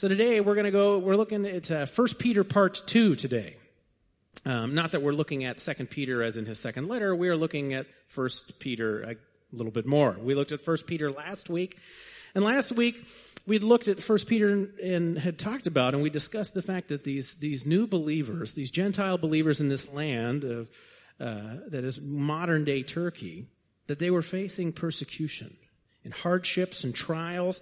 So today we're going to go, we're looking at uh, 1 Peter part 2 today. Um, not that we're looking at 2 Peter as in his second letter, we are looking at 1 Peter a little bit more. We looked at 1 Peter last week, and last week we'd looked at 1 Peter and had talked about, and we discussed the fact that these, these new believers, these Gentile believers in this land of, uh, that is modern day Turkey, that they were facing persecution and hardships and trials.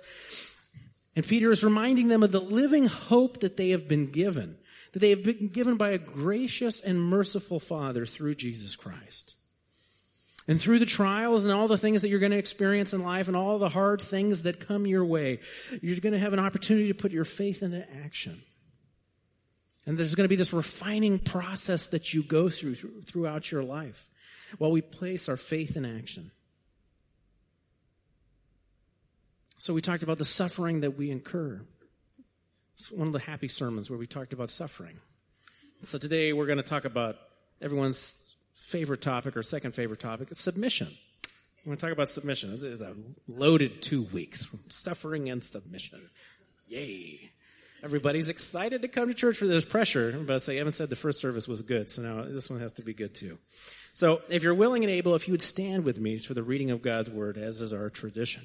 And Peter is reminding them of the living hope that they have been given, that they have been given by a gracious and merciful Father through Jesus Christ. And through the trials and all the things that you're going to experience in life and all the hard things that come your way, you're going to have an opportunity to put your faith into action. And there's going to be this refining process that you go through throughout your life while we place our faith in action. So we talked about the suffering that we incur. It's one of the happy sermons where we talked about suffering. So today we're going to talk about everyone's favorite topic or second favorite topic, submission. We're going to talk about submission. It's a loaded two weeks, from suffering and submission. Yay. Everybody's excited to come to church for this pressure, but I haven't said the first service was good, so now this one has to be good too. So if you're willing and able, if you would stand with me for the reading of God's word, as is our tradition.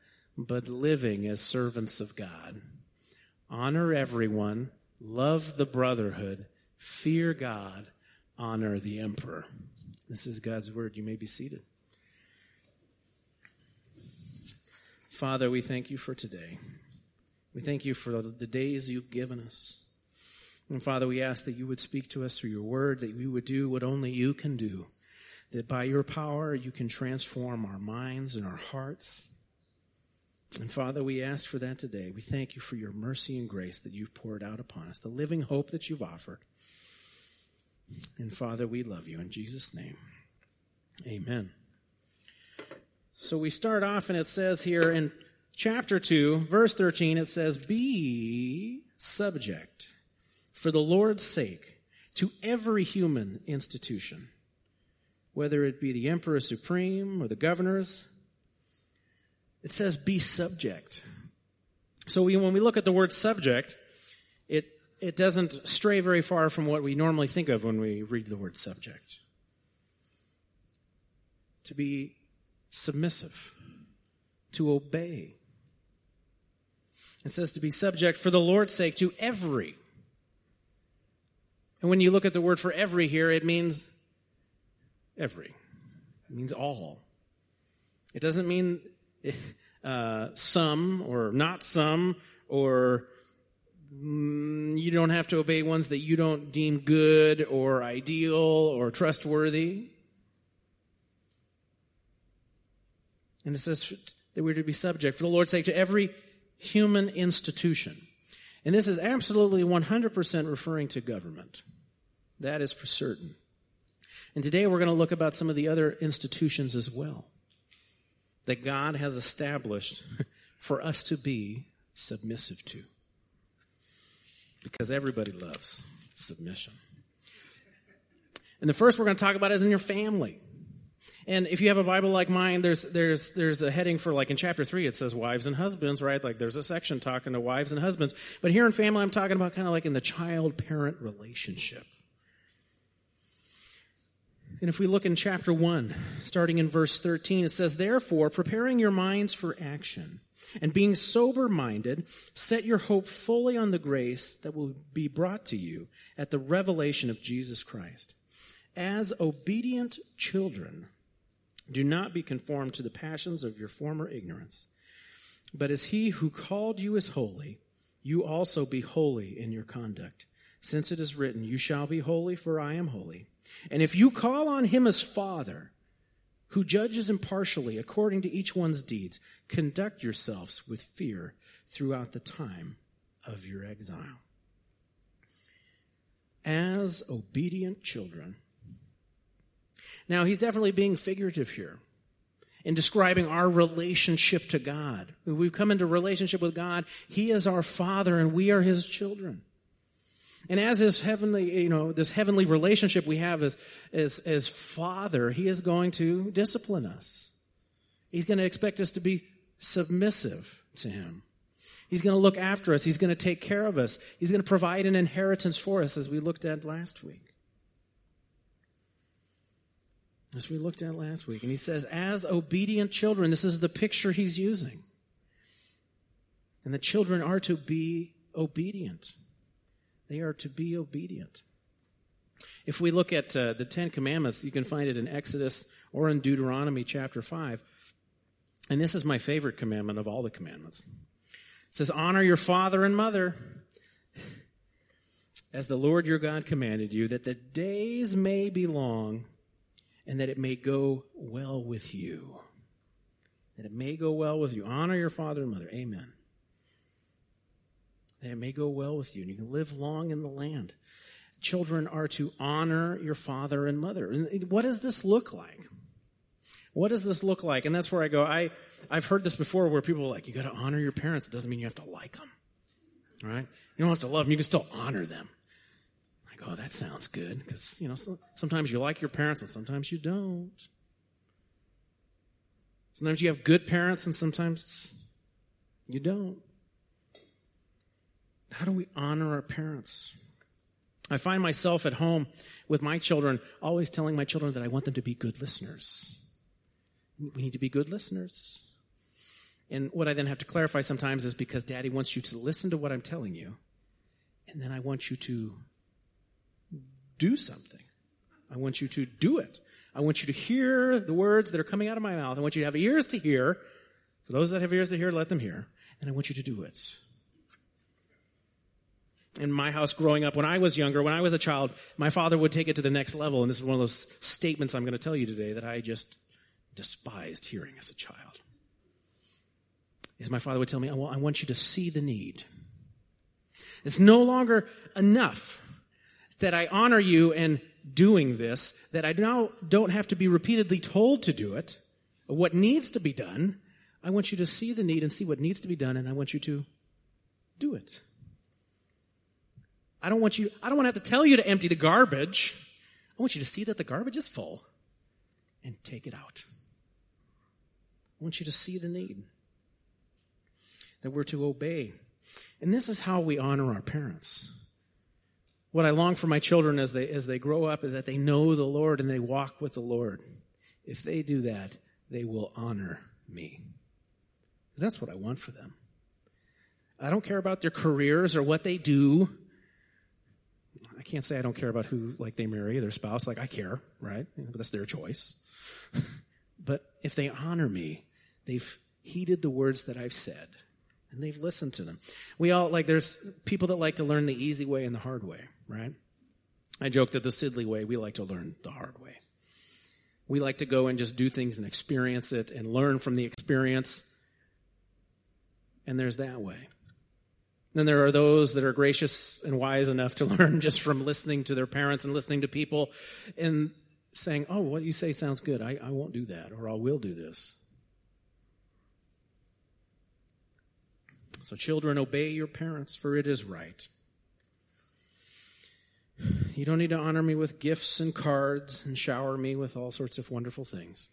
but living as servants of God. Honor everyone, love the brotherhood, fear God, honor the emperor. This is God's word. You may be seated. Father, we thank you for today. We thank you for the days you've given us. And Father, we ask that you would speak to us through your word, that we would do what only you can do, that by your power you can transform our minds and our hearts. And Father, we ask for that today. We thank you for your mercy and grace that you've poured out upon us, the living hope that you've offered. And Father, we love you in Jesus' name. Amen. So we start off, and it says here in chapter 2, verse 13, it says, Be subject for the Lord's sake to every human institution, whether it be the emperor supreme or the governors it says be subject. So we, when we look at the word subject, it, it doesn't stray very far from what we normally think of when we read the word subject. To be submissive, to obey. It says to be subject for the Lord's sake to every. And when you look at the word for every here, it means every. It means all. It doesn't mean uh, some or not some, or mm, you don't have to obey ones that you don't deem good or ideal or trustworthy. And it says that we're to be subject, for the Lord's sake, to every human institution. And this is absolutely 100% referring to government. That is for certain. And today we're going to look about some of the other institutions as well that God has established for us to be submissive to. Because everybody loves submission. And the first we're going to talk about is in your family. And if you have a Bible like mine, there's there's there's a heading for like in chapter three it says wives and husbands, right? Like there's a section talking to wives and husbands. But here in family, I'm talking about kind of like in the child parent relationship. And if we look in chapter 1, starting in verse 13, it says, Therefore, preparing your minds for action, and being sober minded, set your hope fully on the grace that will be brought to you at the revelation of Jesus Christ. As obedient children, do not be conformed to the passions of your former ignorance, but as he who called you is holy, you also be holy in your conduct. Since it is written, You shall be holy, for I am holy. And if you call on him as Father, who judges impartially according to each one's deeds, conduct yourselves with fear throughout the time of your exile. As obedient children. Now, he's definitely being figurative here in describing our relationship to God. We've come into relationship with God. He is our Father and we are His children. And as His heavenly, you know, this heavenly relationship we have as, as, as Father, He is going to discipline us. He's going to expect us to be submissive to Him. He's going to look after us. He's going to take care of us. He's going to provide an inheritance for us as we looked at last week as we looked at last week. And he says, as obedient children, this is the picture he's using. And the children are to be obedient. They are to be obedient. If we look at uh, the Ten Commandments, you can find it in Exodus or in Deuteronomy chapter 5. And this is my favorite commandment of all the commandments. It says, Honor your father and mother as the Lord your God commanded you, that the days may be long and that it may go well with you. That it may go well with you. Honor your father and mother. Amen. It may go well with you and you can live long in the land. Children are to honor your father and mother. And what does this look like? What does this look like? And that's where I go. I, I've heard this before where people are like, you got to honor your parents. It doesn't mean you have to like them. Right? You don't have to love them. You can still honor them I go, oh, that sounds good. Because, you know, so, sometimes you like your parents and sometimes you don't. Sometimes you have good parents and sometimes you don't. How do we honor our parents? I find myself at home with my children always telling my children that I want them to be good listeners. We need to be good listeners. And what I then have to clarify sometimes is because daddy wants you to listen to what I'm telling you, and then I want you to do something. I want you to do it. I want you to hear the words that are coming out of my mouth. I want you to have ears to hear. For those that have ears to hear, let them hear. And I want you to do it. In my house growing up, when I was younger, when I was a child, my father would take it to the next level. And this is one of those statements I'm going to tell you today that I just despised hearing as a child. Is my father would tell me, I want you to see the need. It's no longer enough that I honor you in doing this, that I now don't have to be repeatedly told to do it, what needs to be done. I want you to see the need and see what needs to be done, and I want you to do it. I don't want you, I don't want to have to tell you to empty the garbage. I want you to see that the garbage is full and take it out. I want you to see the need. That we're to obey. And this is how we honor our parents. What I long for my children as they, as they grow up is that they know the Lord and they walk with the Lord. If they do that, they will honor me. That's what I want for them. I don't care about their careers or what they do. I can't say I don't care about who, like, they marry, their spouse. Like, I care, right? But that's their choice. but if they honor me, they've heeded the words that I've said and they've listened to them. We all, like, there's people that like to learn the easy way and the hard way right? I joke that the Sidley way, we like to learn the hard way. We like to go and just do things and experience it and learn from the experience. And there's that way. Then there are those that are gracious and wise enough to learn just from listening to their parents and listening to people and saying, Oh, what you say sounds good. I, I won't do that, or I will do this. So, children, obey your parents, for it is right. You don't need to honor me with gifts and cards and shower me with all sorts of wonderful things.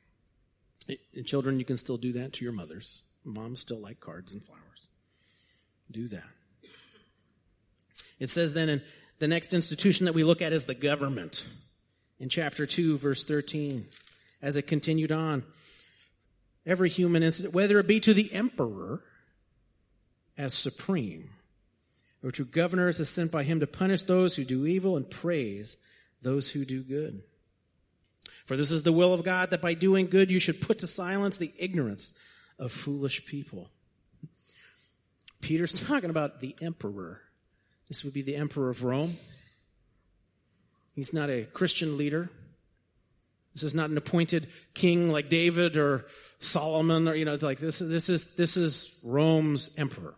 And children, you can still do that to your mothers. Moms still like cards and flowers. Do that. It says then in the next institution that we look at is the government. In chapter 2, verse 13, as it continued on, every human incident, whether it be to the emperor as supreme, or to governors as sent by him to punish those who do evil and praise those who do good. For this is the will of God that by doing good you should put to silence the ignorance of foolish people. Peter's talking about the emperor. This would be the emperor of Rome. He's not a Christian leader. This is not an appointed king like David or Solomon or you know like this is this is this is Rome's emperor.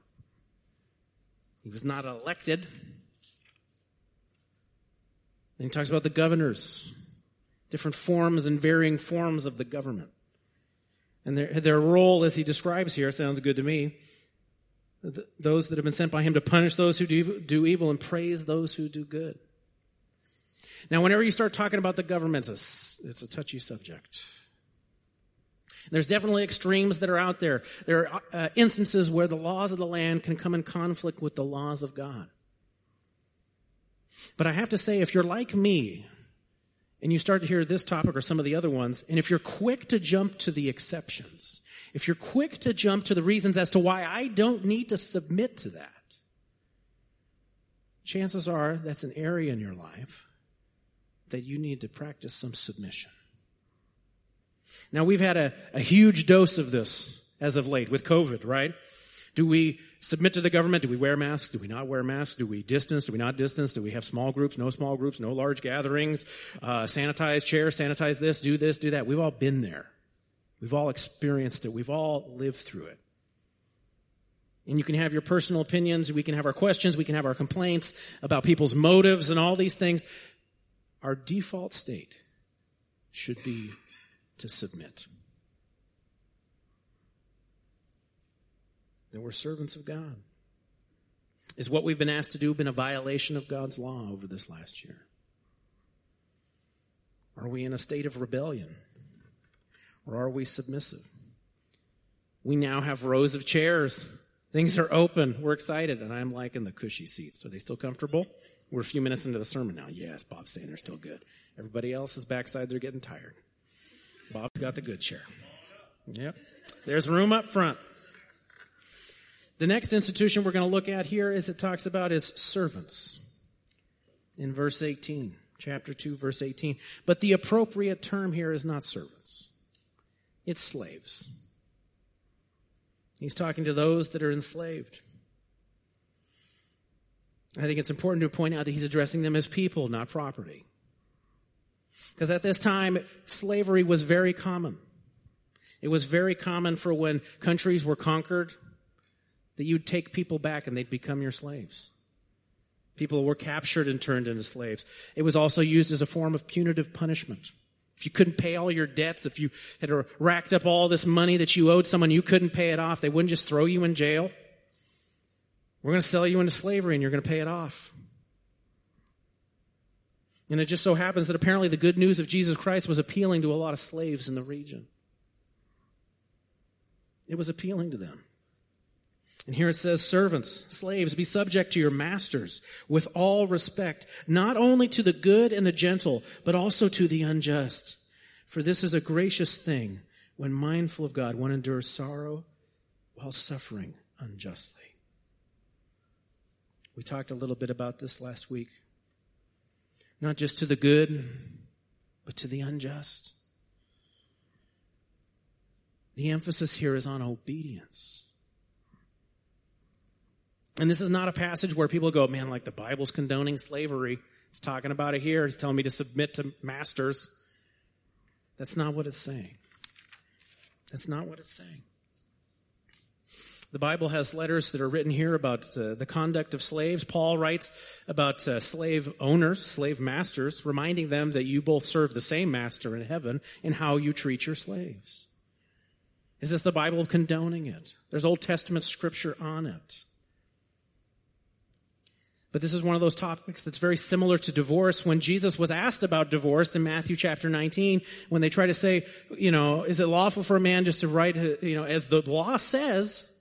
He was not elected. And he talks about the governors, different forms and varying forms of the government. And their, their role, as he describes here, sounds good to me. Those that have been sent by him to punish those who do, do evil and praise those who do good. Now, whenever you start talking about the governments, it's, it's a touchy subject. There's definitely extremes that are out there. There are uh, instances where the laws of the land can come in conflict with the laws of God. But I have to say, if you're like me, and you start to hear this topic or some of the other ones, and if you're quick to jump to the exceptions, if you're quick to jump to the reasons as to why I don't need to submit to that, chances are that's an area in your life that you need to practice some submission. Now, we've had a, a huge dose of this as of late with COVID, right? Do we submit to the government? Do we wear masks? Do we not wear masks? Do we distance? Do we not distance? Do we have small groups? No small groups? No large gatherings? Uh, sanitize chairs? Sanitize this? Do this? Do that? We've all been there. We've all experienced it. We've all lived through it. And you can have your personal opinions. We can have our questions. We can have our complaints about people's motives and all these things. Our default state should be to submit. That we're servants of God. Is what we've been asked to do been a violation of God's law over this last year? Are we in a state of rebellion? Or are we submissive? We now have rows of chairs. Things are open. We're excited, and I'm liking the cushy seats. Are they still comfortable? We're a few minutes into the sermon now. Yes, Bob's saying they're still good. Everybody else's backsides are getting tired. Bob's got the good chair. Yep. There's room up front. The next institution we're going to look at here is it talks about is servants. In verse 18, chapter 2, verse 18. But the appropriate term here is not servants. It's slaves. He's talking to those that are enslaved. I think it's important to point out that he's addressing them as people, not property. Because at this time, slavery was very common. It was very common for when countries were conquered that you'd take people back and they'd become your slaves. People were captured and turned into slaves. It was also used as a form of punitive punishment. If you couldn't pay all your debts, if you had racked up all this money that you owed someone, you couldn't pay it off, they wouldn't just throw you in jail. We're going to sell you into slavery and you're going to pay it off. And it just so happens that apparently the good news of Jesus Christ was appealing to a lot of slaves in the region. It was appealing to them. And here it says, servants, slaves, be subject to your masters with all respect, not only to the good and the gentle, but also to the unjust. For this is a gracious thing when mindful of God, one endures sorrow while suffering unjustly. We talked a little bit about this last week. Not just to the good, but to the unjust. The emphasis here is on obedience. And this is not a passage where people go, man, like the Bible's condoning slavery. It's talking about it here. It's telling me to submit to masters. That's not what it's saying. That's not what it's saying. The Bible has letters that are written here about uh, the conduct of slaves. Paul writes about uh, slave owners, slave masters, reminding them that you both serve the same master in heaven in how you treat your slaves. Is this the Bible condoning it? There's Old Testament scripture on it. But this is one of those topics that's very similar to divorce. When Jesus was asked about divorce in Matthew chapter 19, when they try to say, you know, is it lawful for a man just to write, you know, as the law says,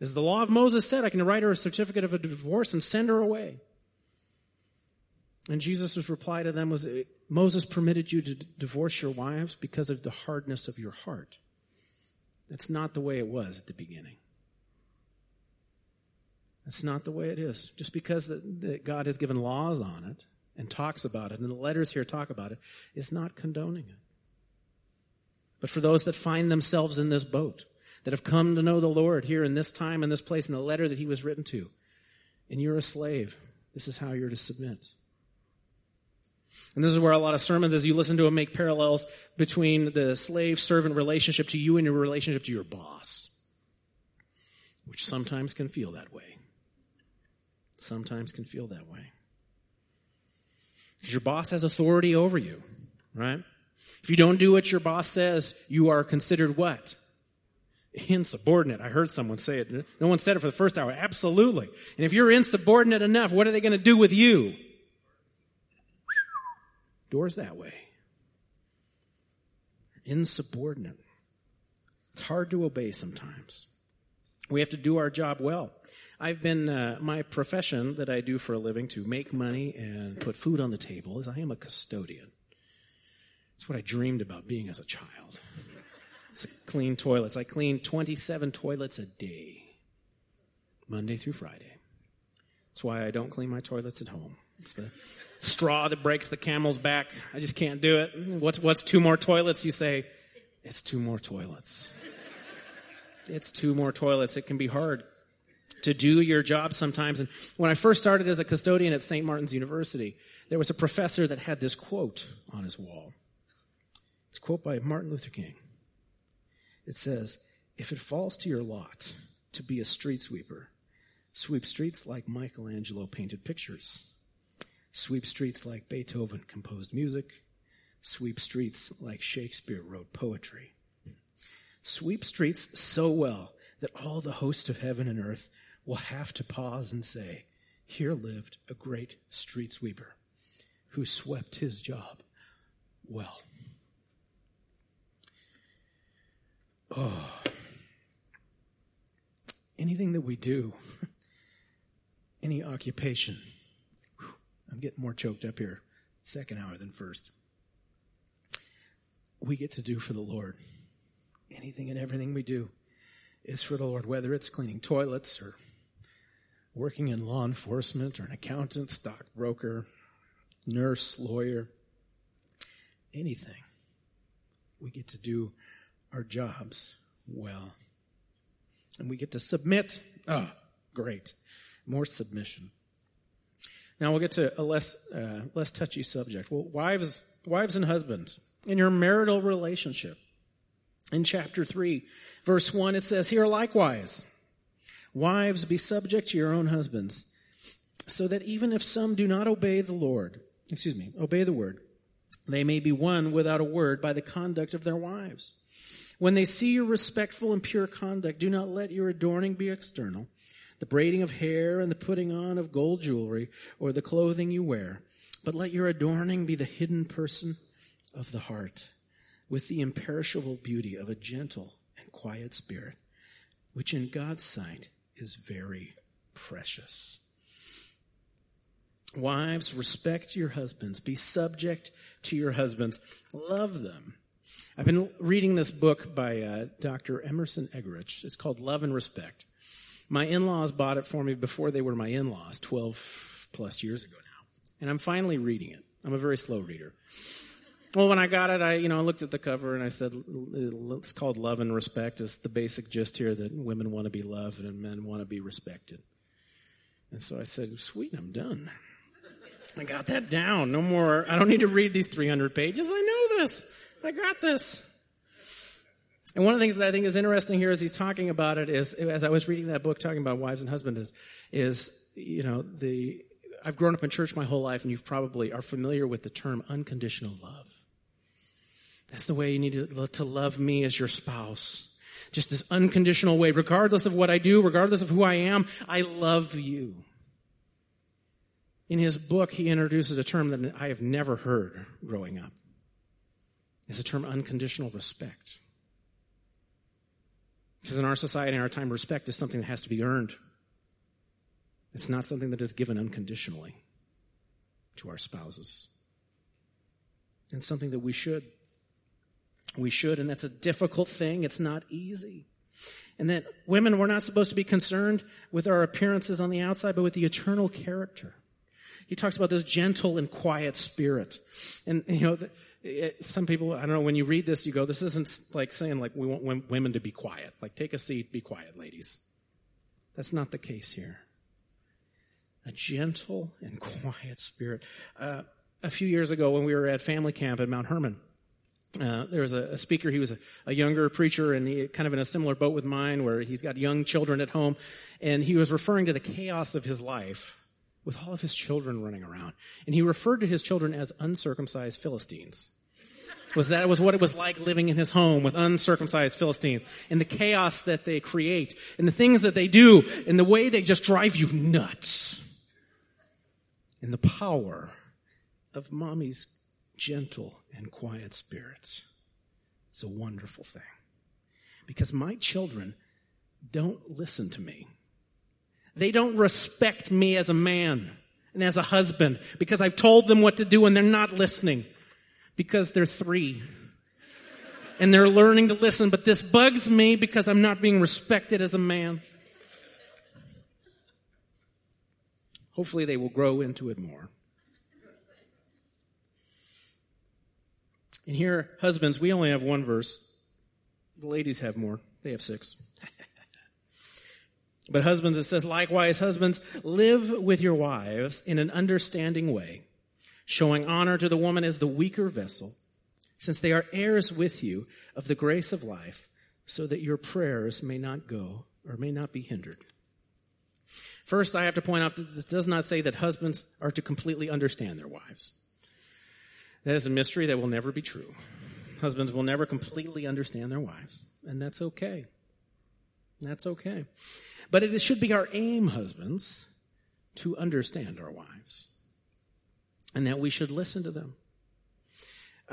as the law of Moses said, I can write her a certificate of a divorce and send her away. And Jesus' reply to them was, Moses permitted you to divorce your wives because of the hardness of your heart. That's not the way it was at the beginning. That's not the way it is. Just because that, God has given laws on it and talks about it, and the letters here talk about it, is not condoning it. But for those that find themselves in this boat, that have come to know the Lord here in this time and this place in the letter that he was written to. And you're a slave. This is how you're to submit. And this is where a lot of sermons, as you listen to them, make parallels between the slave servant relationship to you and your relationship to your boss, which sometimes can feel that way. Sometimes can feel that way. Because your boss has authority over you, right? If you don't do what your boss says, you are considered what? Insubordinate. I heard someone say it. No one said it for the first hour. Absolutely. And if you're insubordinate enough, what are they going to do with you? Doors that way. Insubordinate. It's hard to obey sometimes. We have to do our job well. I've been, uh, my profession that I do for a living to make money and put food on the table is I am a custodian. It's what I dreamed about being as a child. It's clean toilets. I clean 27 toilets a day, Monday through Friday. That's why I don't clean my toilets at home. It's the straw that breaks the camel's back. I just can't do it. What's, what's two more toilets? You say, it's two more toilets. It's two more toilets. It can be hard to do your job sometimes. And when I first started as a custodian at St. Martin's University, there was a professor that had this quote on his wall. It's a quote by Martin Luther King. It says, If it falls to your lot to be a street sweeper, sweep streets like Michelangelo painted pictures, sweep streets like Beethoven composed music, sweep streets like Shakespeare wrote poetry. Sweep streets so well that all the host of heaven and earth will have to pause and say, Here lived a great street sweeper who swept his job well. Oh. Anything that we do, any occupation, whew, I'm getting more choked up here, second hour than first. We get to do for the Lord. Anything and everything we do is for the Lord, whether it's cleaning toilets or working in law enforcement or an accountant, stockbroker, nurse, lawyer, anything. We get to do our jobs well. And we get to submit. Ah, oh, great. More submission. Now we'll get to a less uh, less touchy subject. Well, wives, wives and husbands in your marital relationship. In chapter three, verse one, it says, "Here likewise, Wives, be subject to your own husbands, so that even if some do not obey the Lord, excuse me, obey the word, they may be won without a word by the conduct of their wives. When they see your respectful and pure conduct, do not let your adorning be external, the braiding of hair and the putting on of gold jewelry or the clothing you wear, but let your adorning be the hidden person of the heart, with the imperishable beauty of a gentle and quiet spirit, which in God's sight is very precious. Wives, respect your husbands. Be subject to your husbands. Love them. I've been reading this book by uh, Dr. Emerson Eggerichs. It's called Love and Respect. My in laws bought it for me before they were my in laws, 12 plus years ago now. And I'm finally reading it. I'm a very slow reader. Well, when I got it, I you know I looked at the cover and I said it's called Love and Respect. It's the basic gist here that women want to be loved and men want to be respected. And so I said, "Sweet, I'm done. I got that down. No more. I don't need to read these 300 pages. I know this. I got this." And one of the things that I think is interesting here as he's talking about it is, as I was reading that book talking about wives and husbands, is, is you know the I've grown up in church my whole life, and you probably are familiar with the term unconditional love. That's the way you need to, love me as your spouse. Just this unconditional way, regardless of what I do, regardless of who I am, I love you. In his book, he introduces a term that I have never heard growing up. It's a term unconditional respect. Because in our society, in our time, respect is something that has to be earned. It's not something that is given unconditionally to our spouses. It's something that we should we should, and that's a difficult thing. It's not easy. And that women, we're not supposed to be concerned with our appearances on the outside, but with the eternal character. He talks about this gentle and quiet spirit. And, you know, it, some people, I don't know, when you read this, you go, this isn't like saying like we want women to be quiet. Like take a seat, be quiet, ladies. That's not the case here. A gentle and quiet spirit. Uh, a few years ago when we were at family camp at Mount Hermon, uh, there was a, a, speaker, he was a, a, younger preacher, and he kind of in a similar boat with mine, where he's got young children at home, and he was referring to the chaos of his life with all of his children running around. And he referred to his children as uncircumcised Philistines. Was that was what it was like living in his home with uncircumcised Philistines and the chaos that they create and the things that they do and the way they just drive you nuts. And the power of mommy's gentle and quiet spirit. It's a wonderful thing. Because my children don't listen to me. They don't respect me as a man and as a husband because I've told them what to do and they're not listening because they're three. And they're learning to listen, but this bugs me because I'm not being respected as a man. Hopefully they will grow into it more. And here, husbands, we only have one verse. The ladies have more. They have six. but husbands, it says, likewise, husbands, live with your wives in an understanding way, showing honor to the woman as the weaker vessel, since they are heirs with you of the grace of life, so that your prayers may not go or may not be hindered. First, I have to point out that this does not say that husbands are to completely understand their wives. That is a mystery that will never be true. Husbands will never completely understand their wives, and that's okay. That's okay. But it should be our aim, husbands, to understand our wives, and that we should listen to them.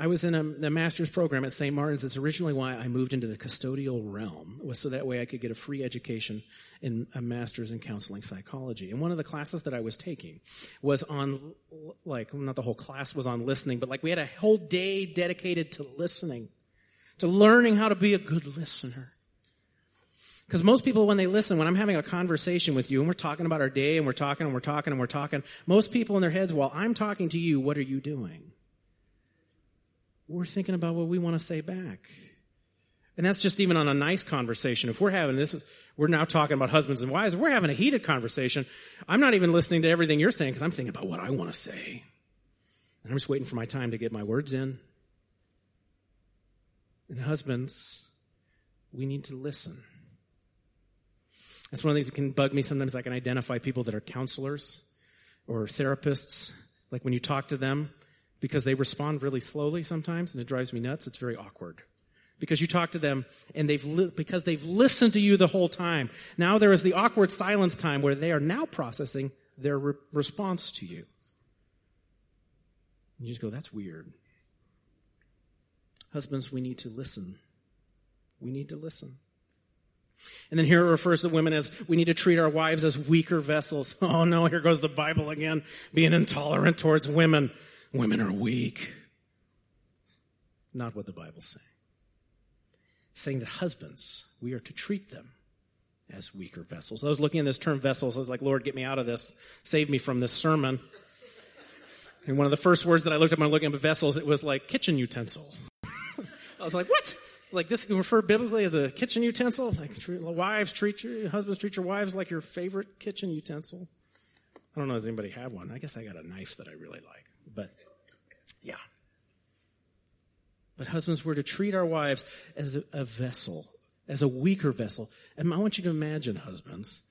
I was in a, master's program at St. Martin's. That's originally why I moved into the custodial realm, was so that way I could get a free education in a master's in counseling psychology. And one of the classes that I was taking was on, like, not the whole class was on listening, but like we had a whole day dedicated to listening, to learning how to be a good listener. Because most people, when they listen, when I'm having a conversation with you and we're talking about our day and we're talking and we're talking and we're talking, most people in their heads, while I'm talking to you, what are you doing? We're thinking about what we want to say back. And that's just even on a nice conversation. If we're having this, we're now talking about husbands and wives, we're having a heated conversation. I'm not even listening to everything you're saying because I'm thinking about what I want to say. And I'm just waiting for my time to get my words in. And husbands, we need to listen. That's one of things that can bug me. Sometimes I can identify people that are counselors or therapists. Like when you talk to them, because they respond really slowly sometimes and it drives me nuts. It's very awkward. Because you talk to them and they've, li- because they've listened to you the whole time. Now there is the awkward silence time where they are now processing their re- response to you. And you just go, that's weird. Husbands, we need to listen. We need to listen. And then here it refers to women as we need to treat our wives as weaker vessels. Oh no, here goes the Bible again, being intolerant towards women women are weak. Not what the Bible's saying. It's saying that husbands, we are to treat them as weaker vessels. I was looking at this term vessels. I was like, Lord, get me out of this. Save me from this sermon. And one of the first words that I looked up when I looking at vessels, it was like kitchen utensil. I was like, what? Like this can refer biblically as a kitchen utensil? Like treat, wives treat your husbands treat your wives like your favorite kitchen utensil. I don't know, does anybody have one? I guess I got a knife that I really like. But yeah. But husbands, we're to treat our wives as a, a vessel, as a weaker vessel. And I want you to imagine, husbands,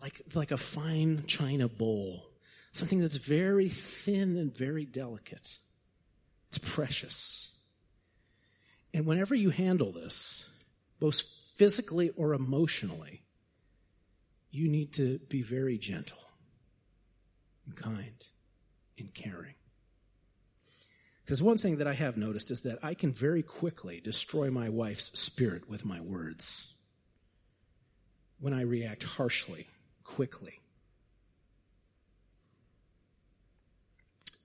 like, like a fine china bowl, something that's very thin and very delicate. It's precious. And whenever you handle this, both physically or emotionally, you need to be very gentle and kind caring. Because one thing that I have noticed is that I can very quickly destroy my wife's spirit with my words when I react harshly, quickly.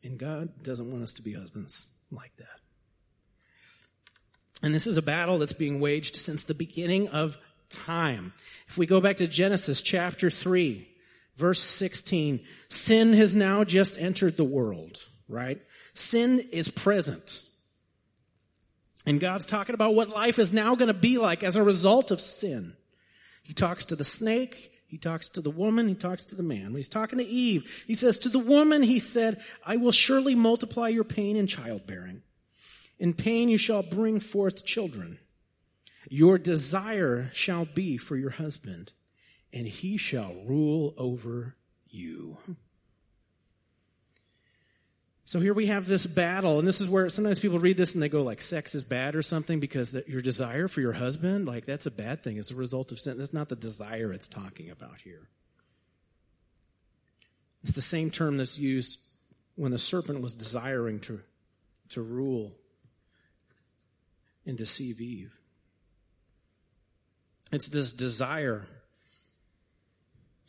And God doesn't want us to be husbands like that. And this is a battle that's being waged since the beginning of time. If we go back to Genesis chapter 3, verse 16, sin has now just entered the world, right? Sin is present. And God's talking about what life is now going to be like as a result of sin. He talks to the snake. He talks to the woman. He talks to the man. When he's talking to Eve, he says, to the woman, he said, I will surely multiply your pain in childbearing. In pain you shall bring forth children. Your desire shall be for your husband, and he shall rule over you. So here we have this battle, and this is where sometimes people read this and they go like, sex is bad or something because the, your desire for your husband, like that's a bad thing. It's a result of sin. That's not the desire it's talking about here. It's the same term that's used when the serpent was desiring to, to rule and deceive Eve. It's this desire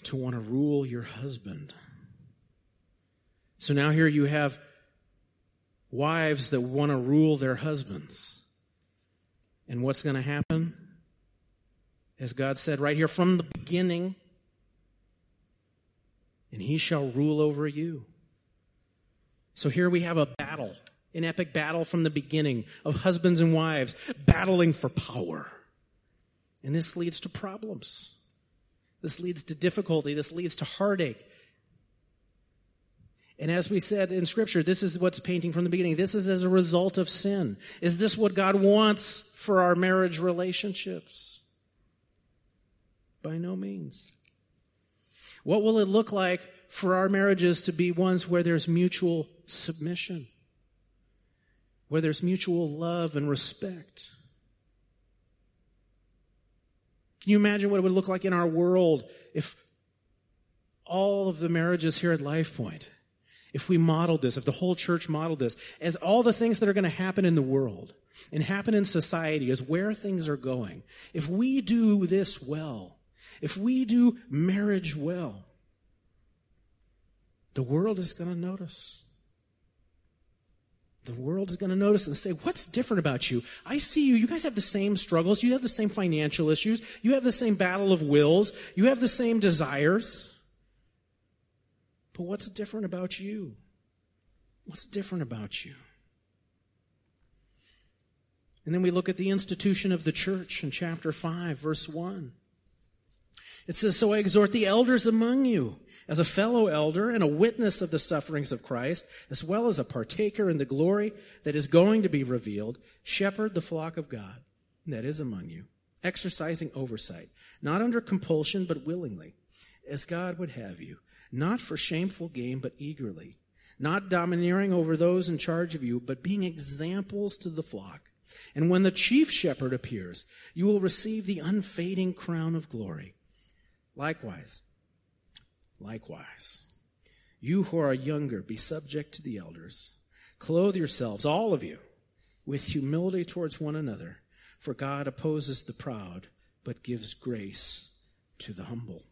to want to rule your husband. So now here you have wives that want to rule their husbands. And what's going to happen? As God said right here from the beginning, and he shall rule over you. So here we have a battle, an epic battle from the beginning of husbands and wives battling for power. And this leads to problems. This leads to difficulty. This leads to heartache. And as we said in scripture, this is what's painting from the beginning. This is as a result of sin. Is this what God wants for our marriage relationships? By no means. What will it look like for our marriages to be ones where there's mutual submission? Where there's mutual love and respect? Can you imagine what it would look like in our world if all of the marriages here at Life Point if we modeled this, if the whole church modeled this, as all the things that are going to happen in the world and happen in society, as where things are going, if we do this well, if we do marriage well, the world is going to notice. The world is going to notice and say, What's different about you? I see you. You guys have the same struggles. You have the same financial issues. You have the same battle of wills. You have the same desires. But what's different about you? What's different about you? And then we look at the institution of the church in chapter 5, verse 1. It says, So I exhort the elders among you, as a fellow elder and a witness of the sufferings of Christ, as well as a partaker in the glory that is going to be revealed, shepherd the flock of God that is among you, exercising oversight, not under compulsion, but willingly, as God would have you not for shameful gain, but eagerly, not domineering over those in charge of you, but being examples to the flock. And when the chief shepherd appears, you will receive the unfading crown of glory. Likewise, likewise, you who are younger, be subject to the elders. Clothe yourselves, all of you, with humility towards one another, for God opposes the proud, but gives grace to the humble.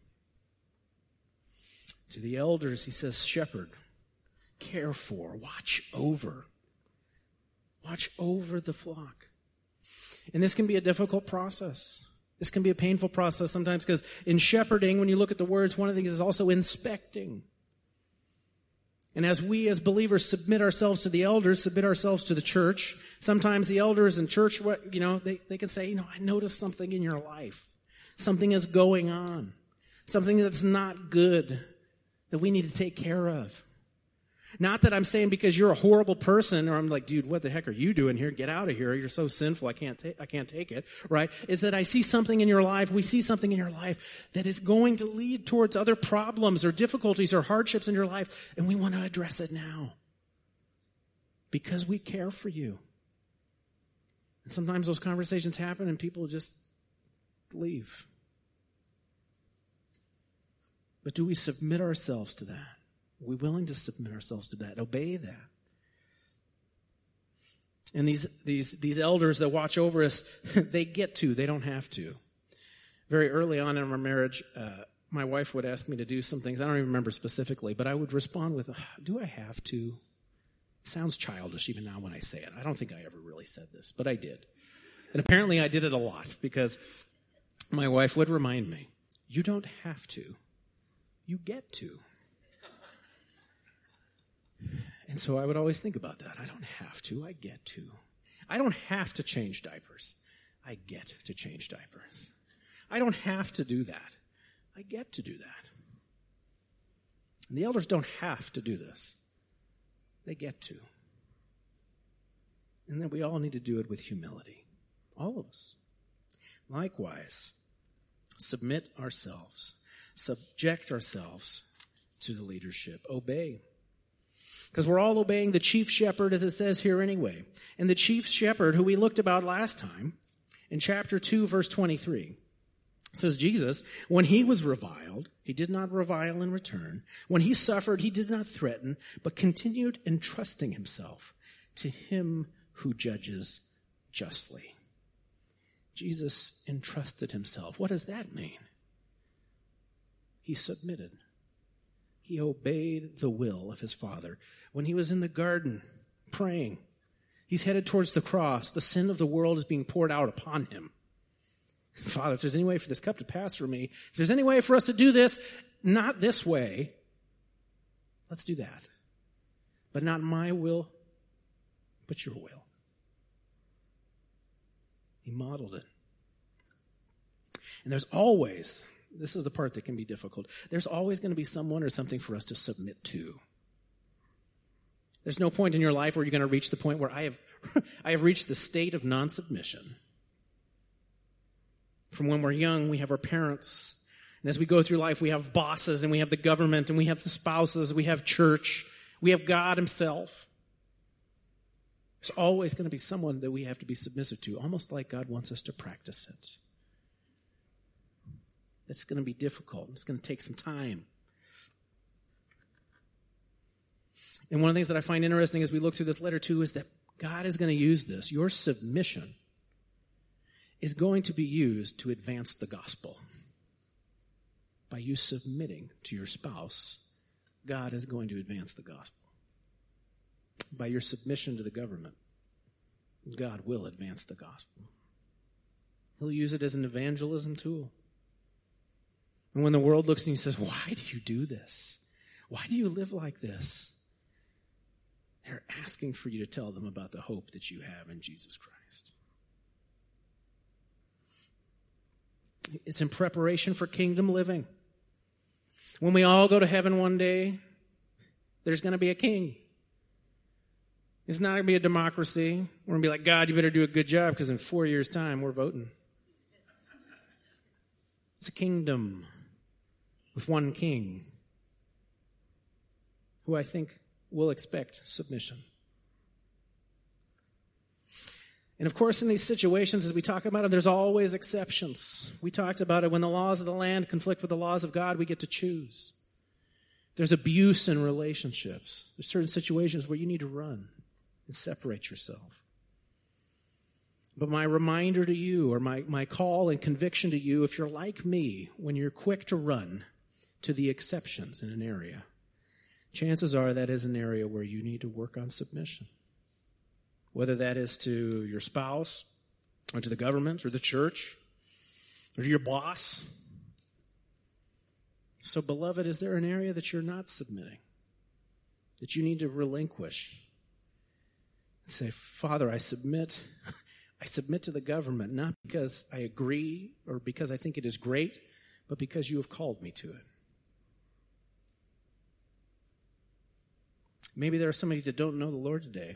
To the elders, he says, shepherd, care for, watch over. Watch over the flock. And this can be a difficult process. This can be a painful process sometimes because in shepherding, when you look at the words, one of these is also inspecting. And as we as believers submit ourselves to the elders, submit ourselves to the church, sometimes the elders and church, you know, they, they can say, you know, I noticed something in your life. Something is going on. Something that's not good that we need to take care of. Not that I'm saying because you're a horrible person, or I'm like, dude, what the heck are you doing here? Get out of here. You're so sinful. I can't take, I can't take it. Right? Is that I see something in your life. We see something in your life that is going to lead towards other problems or difficulties or hardships in your life. And we want to address it now. Because we care for you. And sometimes those conversations happen and people just leave. But do we submit ourselves to that? Are we willing to submit ourselves to that? Obey that? And these, these, these elders that watch over us, they get to, they don't have to. Very early on in our marriage, uh, my wife would ask me to do some things. I don't even remember specifically, but I would respond with, Do I have to? Sounds childish even now when I say it. I don't think I ever really said this, but I did. And apparently I did it a lot because my wife would remind me, You don't have to you get to. And so I would always think about that. I don't have to, I get to. I don't have to change diapers. I get to change diapers. I don't have to do that. I get to do that. And the elders don't have to do this. They get to. And then we all need to do it with humility. All of us. Likewise, submit ourselves subject ourselves to the leadership, obey. Because we're all obeying the chief shepherd as it says here anyway. And the chief shepherd, who we looked about last time, in chapter 2, verse 23, says Jesus, when he was reviled, he did not revile in return. When he suffered, he did not threaten, but continued entrusting himself to him who judges justly. Jesus entrusted himself. What does that mean? He submitted. He obeyed the will of his Father. When he was in the garden praying, he's headed towards the cross. The sin of the world is being poured out upon him. Father, if there's any way for this cup to pass from me, if there's any way for us to do this, not this way, let's do that. But not my will, but your will. He modeled it. And there's always, this is the part that can be difficult, there's always going to be someone or something for us to submit to. There's no point in your life where you're going to reach the point where I have, I have reached the state of non submission. From when we're young, we have our parents. And as we go through life, we have bosses and we have the government and we have the spouses, we have church, we have God Himself. There's always going to be someone that we have to be submissive to, almost like God wants us to practice it. It's going to be difficult. It's going to take some time. And one of the things that I find interesting as we look through this letter too is that God is going to use this. Your submission is going to be used to advance the gospel. By you submitting to your spouse, God is going to advance the gospel. By your submission to the government, God will advance the gospel. He'll use it as an evangelism tool. And when the world looks at you and says, Why do you do this? Why do you live like this? They're asking for you to tell them about the hope that you have in Jesus Christ. It's in preparation for kingdom living. When we all go to heaven one day, there's going to be a king. It's not going to be a democracy. We're going to be like, God, you better do a good job because in four years' time, we're voting. It's a kingdom with one king who I think will expect submission. And of course, in these situations, as we talk about it, there's always exceptions. We talked about it when the laws of the land conflict with the laws of God, we get to choose. There's abuse in relationships. There's certain situations where you need to run and separate yourself. But my reminder to you, or my, my call and conviction to you, if you're like me, when you're quick to run to the exceptions in an area, chances are that is an area where you need to work on submission whether that is to your spouse, or to the government, or the church, or to your boss. So, beloved, is there an area that you're not submitting? That you need to relinquish? And say, Father, I submit. I submit to the government, not because I agree or because I think it is great, but because you have called me to it. Maybe there are some of you that don't know the Lord today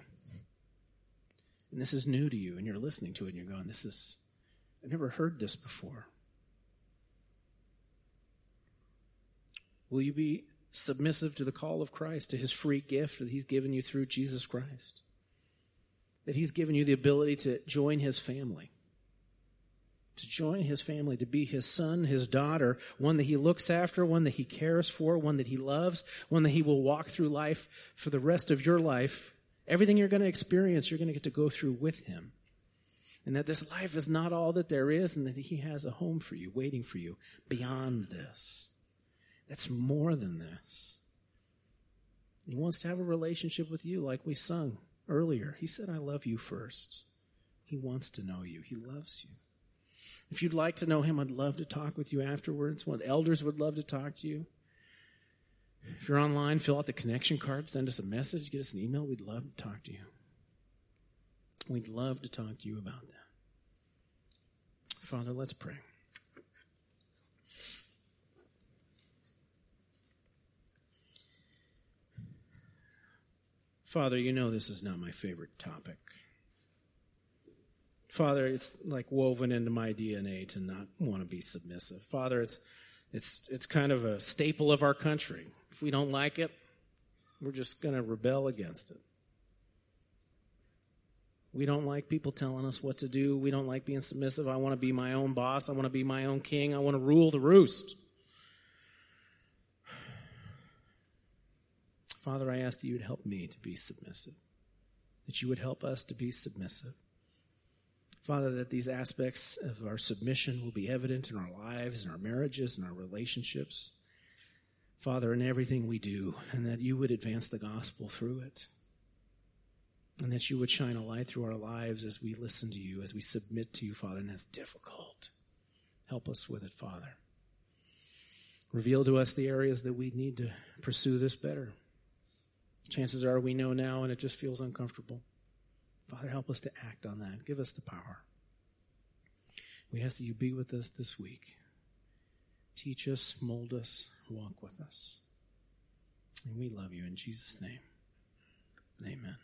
and this is new to you, and you're listening to it and you're going, This is, I've never heard this before. Will you be submissive to the call of Christ, to his free gift that he's given you through Jesus Christ? That he's given you the ability to join his family. To join his family, to be his son, his daughter, one that he looks after, one that he cares for, one that he loves, one that he will walk through life for the rest of your life Everything you're going to experience, you're going to get to go through with Him. And that this life is not all that there is, and that He has a home for you, waiting for you beyond this. That's more than this. He wants to have a relationship with you, like we sung earlier. He said, I love you first. He wants to know you, He loves you. If you'd like to know Him, I'd love to talk with you afterwards. One elders would love to talk to you. If you're online, fill out the connection card, send us a message, get us an email. We'd love to talk to you. We'd love to talk to you about that. Father, let's pray. Father, you know this is not my favorite topic. Father, it's like woven into my DNA to not want to be submissive. Father, it's it's, it's kind of a staple of our country. If we don't like it, We're just going to rebel against it. We don't like people telling us what to do. We don't like being submissive. I want to be my own boss. I want to be my own king. I want to rule the roost. Father, I ask that you would help me to be submissive, that you would help us to be submissive. Father, that these aspects of our submission will be evident in our lives, in our marriages, in our relationships. Father, in everything we do, and that you would advance the gospel through it. And that you would shine a light through our lives as we listen to you, as we submit to you, Father, and that's difficult. Help us with it, Father. Reveal to us the areas that we need to pursue this better. Chances are we know now and it just feels uncomfortable. Father, help us to act on that. Give us the power. We ask that you be with us this week. Teach us, mold us, walk with us. And we love you in Jesus' name. Amen.